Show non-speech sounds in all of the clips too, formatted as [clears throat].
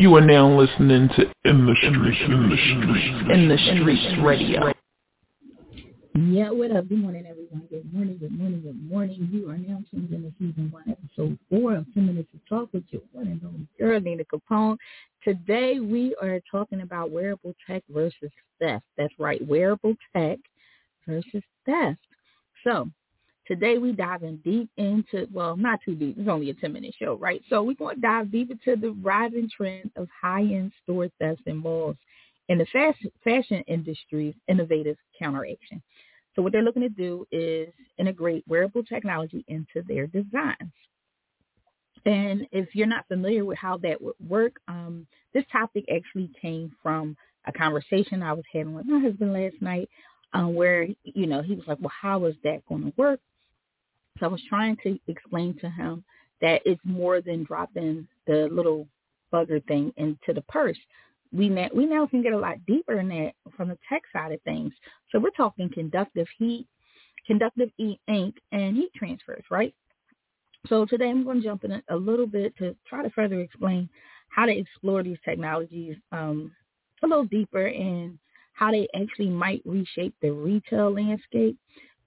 You are now listening to In the Streets, In the Streets, In the Streets Radio. Yeah, what up? Good morning, everyone. Good morning, good morning, good morning. You are now tuned in to season one, episode four of 10 Minutes to Talk with your one and only girl, Nina Capone. Today, we are talking about wearable tech versus theft. That's right, wearable tech versus theft. So, today we diving deep into, well, not too deep. It's only a 10-minute show, right? So we're going to dive deep into the rising trend of high-end store thefts in malls in the fashion industry's innovative counteraction. So what they're looking to do is integrate wearable technology into their designs. And if you're not familiar with how that would work, um, this topic actually came from a conversation I was having with my husband last night, um, where you know he was like, "Well, how is that going to work?" So I was trying to explain to him that it's more than dropping the little bugger thing into the purse we now, we now can get a lot deeper in that from the tech side of things. So we're talking conductive heat, conductive ink, and heat transfers, right? So today I'm going to jump in a little bit to try to further explain how to explore these technologies um, a little deeper and how they actually might reshape the retail landscape.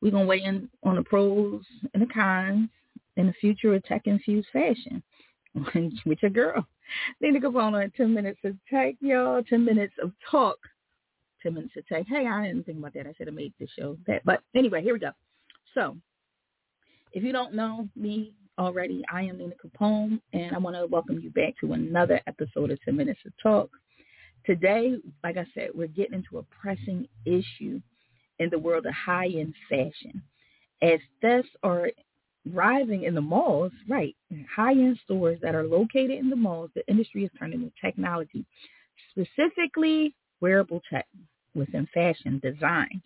We're going to weigh in on the pros and the cons in the future of tech-infused fashion [laughs] with your girl. Nina Capone at 10 minutes of tech, y'all. 10 minutes of talk. 10 minutes of tech. Hey, I didn't think about that. I should have made this show that. But anyway, here we go. So if you don't know me already, I am Nina Capone, and I want to welcome you back to another episode of 10 Minutes of Talk. Today, like I said, we're getting into a pressing issue in the world of high-end fashion. As thefts are rising in the malls, right, high-end stores that are located in the malls, the industry is turning to technology, specifically wearable tech within fashion designs.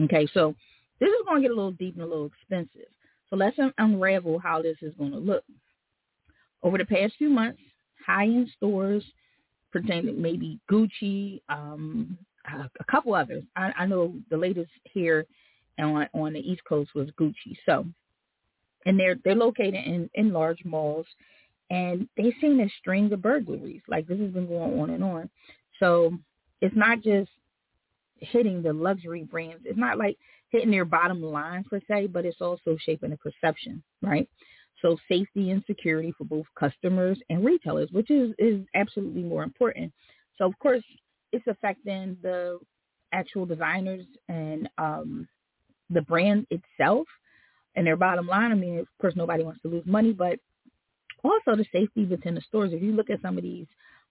Okay, so this is going to get a little deep and a little expensive. So let's unravel how this is going to look. Over the past few months, high-end stores pertaining maybe Gucci, um, Uh, a couple others. I, I know the latest here on on the East Coast was Gucci. So and they're they're located in in large malls, and they've seen a string of burglaries. Like this has been going on and on. So it's not just hitting the luxury brands. It's not like hitting their bottom line per se, but it's also shaping the perception, right? So safety and security for both customers and retailers, which is is absolutely more important. So of course, it's affecting the actual designers and um, the brand itself and their bottom line. I mean, of course, nobody wants to lose money, but also the safety within the stores. If you look at some of these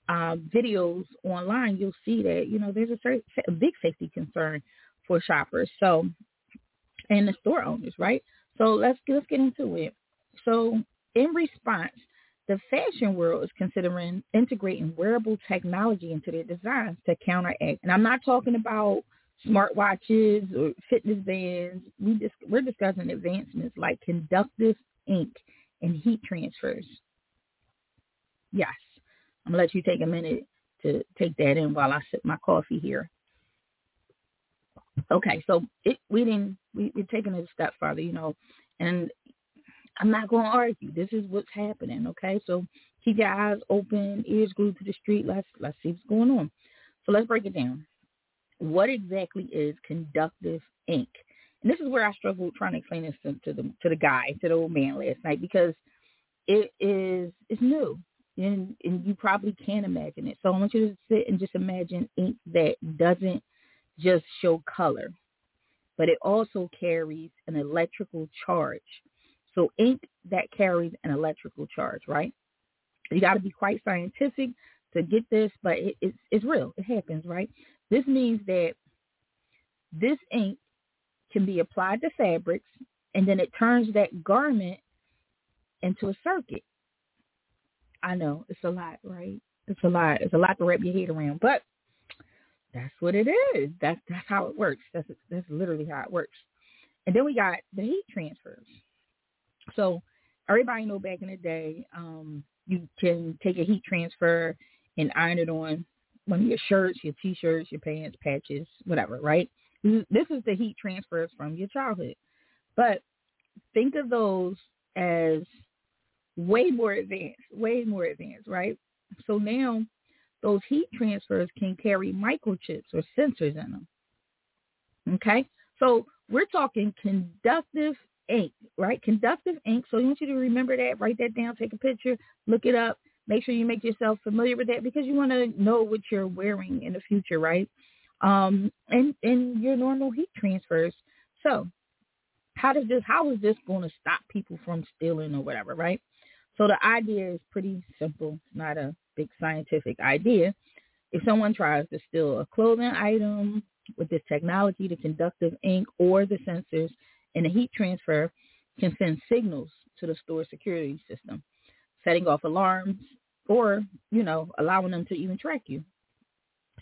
um, videos online, you'll see that you know there's a, a big safety concern for shoppers. So, and the store owners, right? So let's let's get into it. So, in response, the fashion world is considering integrating wearable technology into their designs to counteract. And I'm not talking about smartwatches or fitness bands. We just we're discussing advancements like conductive ink and heat transfers. Yes, I'm gonna let you take a minute to take that in while I sip my coffee here. Okay, so it, we didn't we, we're taking it a step further, you know, and I'm not going to argue. This is what's happening. Okay, so keep your eyes open, ears glued to the street. Let's let's see what's going on. So let's break it down what exactly is conductive ink? And this is where I struggled trying to explain this to, to the to the guy, to the old man last night, because it is it's new. And, and you probably can't imagine it. So I want you to sit and just imagine ink that doesn't just show color, but it also carries an electrical charge. So ink that carries an electrical charge, right? You got to be quite scientific to get this, but it, it's it's real. It happens, right? This means that this ink can be applied to fabrics and then it turns that garment into a circuit. I know it's a lot, right? It's a lot. It's a lot to wrap your head around, but that's what it is. That's that's how it works. That's that's literally how it works. And then we got the heat transfers. So everybody know back in the day, um, you can take a heat transfer and iron it on one of your shirts, your t-shirts, your pants, patches, whatever, right? This is the heat transfers from your childhood. But think of those as way more advanced, way more advanced, right? So now those heat transfers can carry microchips or sensors in them. Okay? So we're talking conductive ink, right? Conductive ink. So I want you to remember that, write that down, take a picture, look it up. Make sure you make yourself familiar with that because you want to know what you're wearing in the future, right? Um, and, and your normal heat transfers. So how does this, how is this going to stop people from stealing or whatever, right? So the idea is pretty simple. Not a big scientific idea. If someone tries to steal a clothing item with this technology, the conductive ink or the sensors and the heat transfer can send signals to the store security system, setting off alarms or, you know, allowing them to even track you.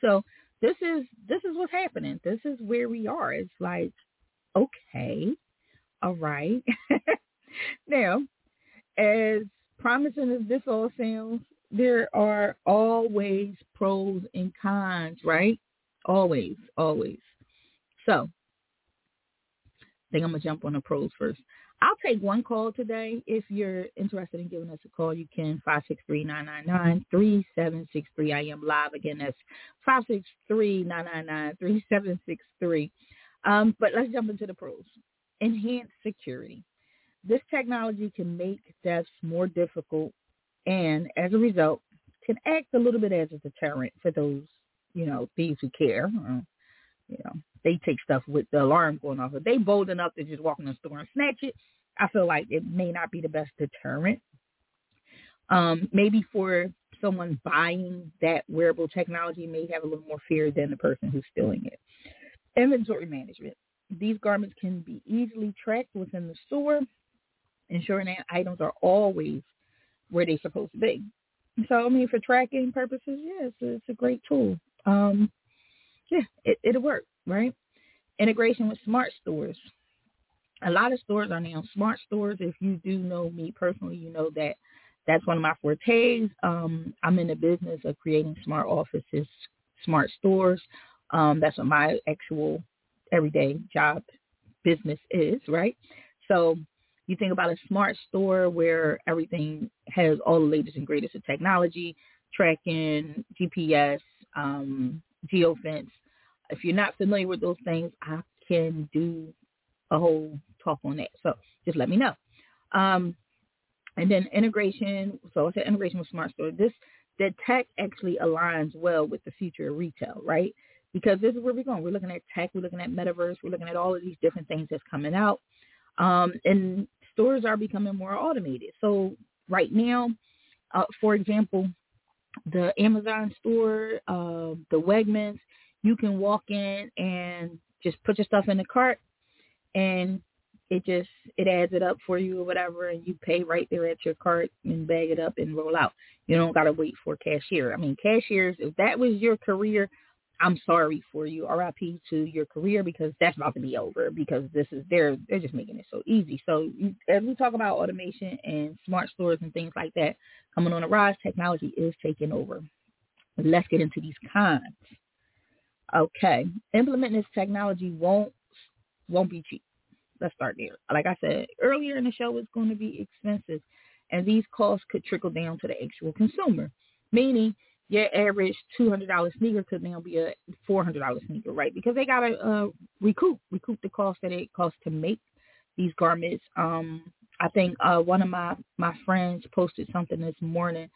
So this is this is what's happening. This is where we are. It's like, okay, all right. [laughs] now, as promising as this all sounds, there are always pros and cons, right? Always, always. So, think I'm to jump on the pros first. I'll take one call today. If you're interested in giving us a call, you can 563-999-3763. I am live again. That's 563-999-3763. Um, but let's jump into the pros. Enhanced security. This technology can make thefts more difficult and as a result can act a little bit as a deterrent for those, you know, thieves who care. You know, they take stuff with the alarm going off. If they bold enough to just walk in the store and snatch it, I feel like it may not be the best deterrent. Um, maybe for someone buying that wearable technology may have a little more fear than the person who's stealing it. Inventory management. These garments can be easily tracked within the store, ensuring that items are always where they're supposed to be. So, I mean, for tracking purposes, yes, yeah, it's, a great tool. Um, yeah, it, it'll work, right? Integration with smart stores. A lot of stores are now smart stores. If you do know me personally, you know that that's one of my fortes. Um, I'm in the business of creating smart offices, smart stores. Um, that's what my actual everyday job business is, right? So you think about a smart store where everything has all the latest and greatest of technology, tracking, GPS, um, geofence. If you're not familiar with those things, I can do a whole talk on that. So just let me know. Um, and then integration. So I said integration with smart store. This the tech actually aligns well with the future of retail, right? Because this is where we're going. We're looking at tech. We're looking at metaverse. We're looking at all of these different things that's coming out. Um, and stores are becoming more automated. So right now, uh, for example, the Amazon store, uh, the Wegmans, you can walk in and just put your stuff in the cart and it just it adds it up for you or whatever and you pay right there at your cart and bag it up and roll out. You don't gotta wait for cashier. I mean cashiers, if that was your career, I'm sorry for you. RIP to your career because that's about to be over because this is they're they're just making it so easy. So as we talk about automation and smart stores and things like that coming on the rise, technology is taking over. Let's get into these cons. Okay, implementing this technology won't won't be cheap. Let's start there. Like I said earlier in the show, it's going to be expensive, and these costs could trickle down to the actual consumer. Meaning, your average two hundred dollar sneaker could now be a four hundred dollar sneaker, right? Because they gotta uh, recoup recoup the cost that it costs to make these garments. Um, I think uh, one of my my friends posted something this morning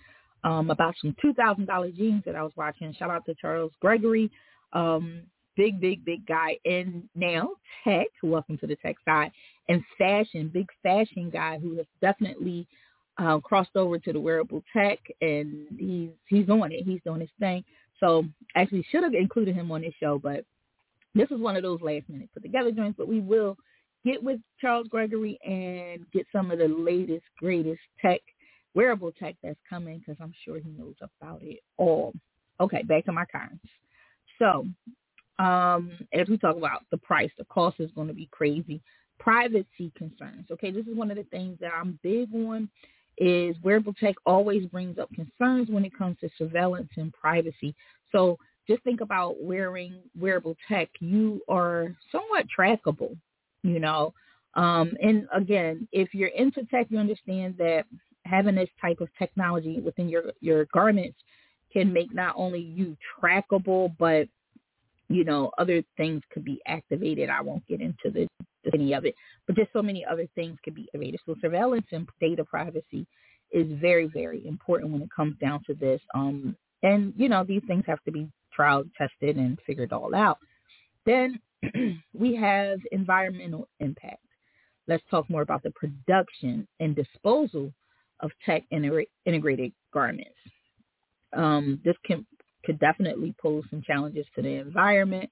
um, about some two thousand dollar jeans that I was watching. Shout out to Charles Gregory, um, big big big guy, in now tech. Welcome to the tech side and fashion, big fashion guy who has definitely um, crossed over to the wearable tech, and he's he's on it. He's doing his thing. So actually, should have included him on this show, but this is one of those last minute put together joints. But we will get with Charles Gregory and get some of the latest, greatest tech, wearable tech that's coming because I'm sure he knows about it all. Okay, back to my cons. So um, as we talk about the price, the cost is going to be crazy. Privacy concerns. Okay, this is one of the things that I'm big on is wearable tech always brings up concerns when it comes to surveillance and privacy. So just think about wearing wearable tech. You are somewhat trackable, you know. Um, and again, if you're into tech, you understand that having this type of technology within your, your garments can make not only you trackable, but you know, other things could be activated. I won't get into the, any of it, but just so many other things could be activated. So surveillance and data privacy is very, very important when it comes down to this. Um, and you know, these things have to be trial tested and figured all out. Then [clears throat] we have environmental impact. Let's talk more about the production and disposal of tech integrated garments. Um, this can could definitely pose some challenges to the environment.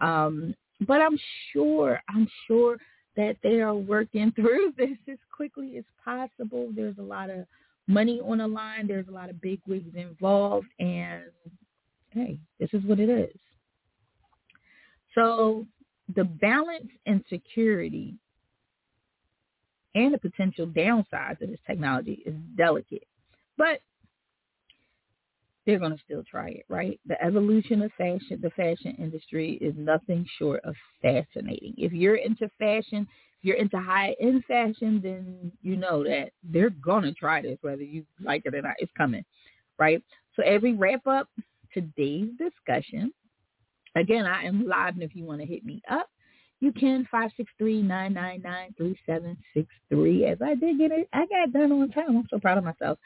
Um, but I'm sure, I'm sure that they are working [laughs] through this as quickly as possible. There's a lot of money on the line. There's a lot of big wigs involved. And hey, this is what it is. So the balance and security and the potential downsides of this technology is delicate. But they're going to still try it, right? The evolution of fashion, the fashion industry is nothing short of fascinating. If you're into fashion, if you're into high-end fashion, then you know that they're going to try this, whether you like it or not. It's coming, right? So every wrap up today's discussion, again, I am live, and if you want to hit me up, you can 563-999-3763. As I did get it, I got done on time. I'm so proud of myself.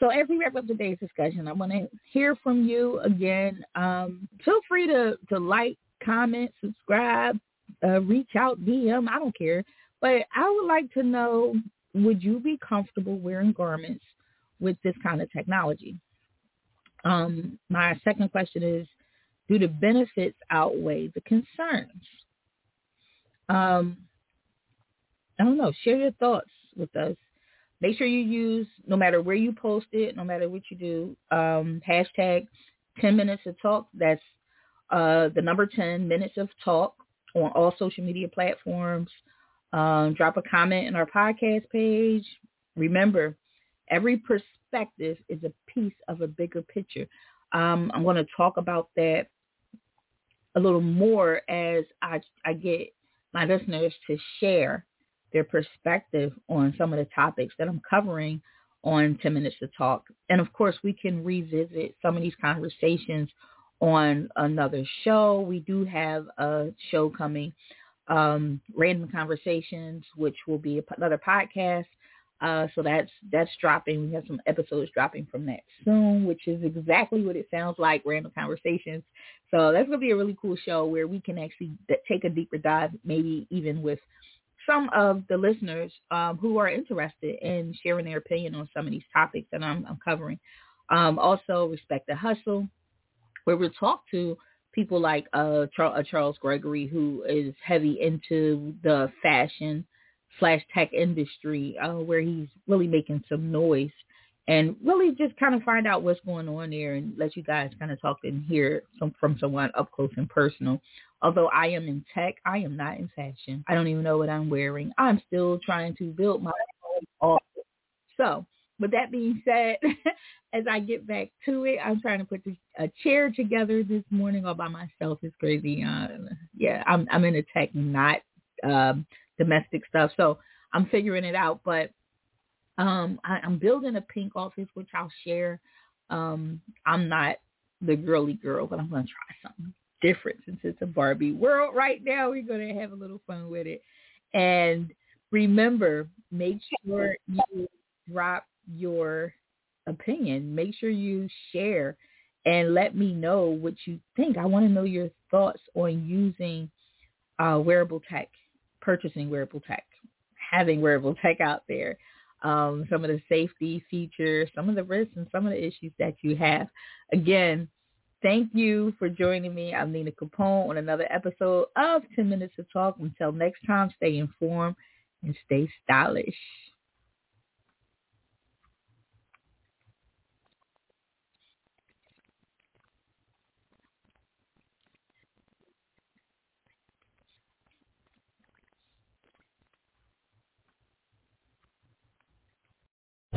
So as we wrap up today's discussion, I want to hear from you again. Um, feel free to, to like, comment, subscribe, uh, reach out, DM. I don't care. But I would like to know, would you be comfortable wearing garments with this kind of technology? Um, my second question is, do the benefits outweigh the concerns? Um, I don't know. Share your thoughts with us make sure you use, no matter where you post it, no matter what you do, um, hashtag 10 minutes of talk. That's uh, the number 10 minutes of talk on all social media platforms. Um, drop a comment in our podcast page. Remember, every perspective is a piece of a bigger picture. Um, I'm going to talk about that a little more as I, I get my listeners to share their perspective on some of the topics that I'm covering on 10 Minutes to Talk. And of course, we can revisit some of these conversations on another show. We do have a show coming, um, Random Conversations, which will be another podcast. Uh, so that's that's dropping. We have some episodes dropping from that soon, which is exactly what it sounds like, Random Conversations. So that's going to be a really cool show where we can actually take a deeper dive, maybe even with some of the listeners um, who are interested in sharing their opinion on some of these topics that I'm, I'm covering. Um, also, Respect the Hustle, where we'll talk to people like uh, uh, Charles Gregory, who is heavy into the fashion slash tech industry, uh, where he's really making some noise and really just kind of find out what's going on there and let you guys kind of talk and hear some from someone up close and personal. Although I am in tech, I am not in fashion. I don't even know what I'm wearing. I'm still trying to build my own office. So with that being said, [laughs] as I get back to it, I'm trying to put this, a chair together this morning all by myself. It's crazy. Uh, yeah, I'm I'm in the tech, not um, domestic stuff. So I'm figuring it out. But um, I, I'm building a pink office, which I'll share. Um, I'm not the girly girl, but I'm going to try something different since it's a Barbie world right now. We're going to have a little fun with it. And remember, make sure you drop your opinion. Make sure you share and let me know what you think. I want to know your thoughts on using uh, wearable tech, purchasing wearable tech, having wearable tech out there um, some of the safety features, some of the risks, and some of the issues that you have. Again, thank you for joining me. I'm Nina Capone on another episode of 10 Minutes to Talk. Until next time, stay informed and stay stylish.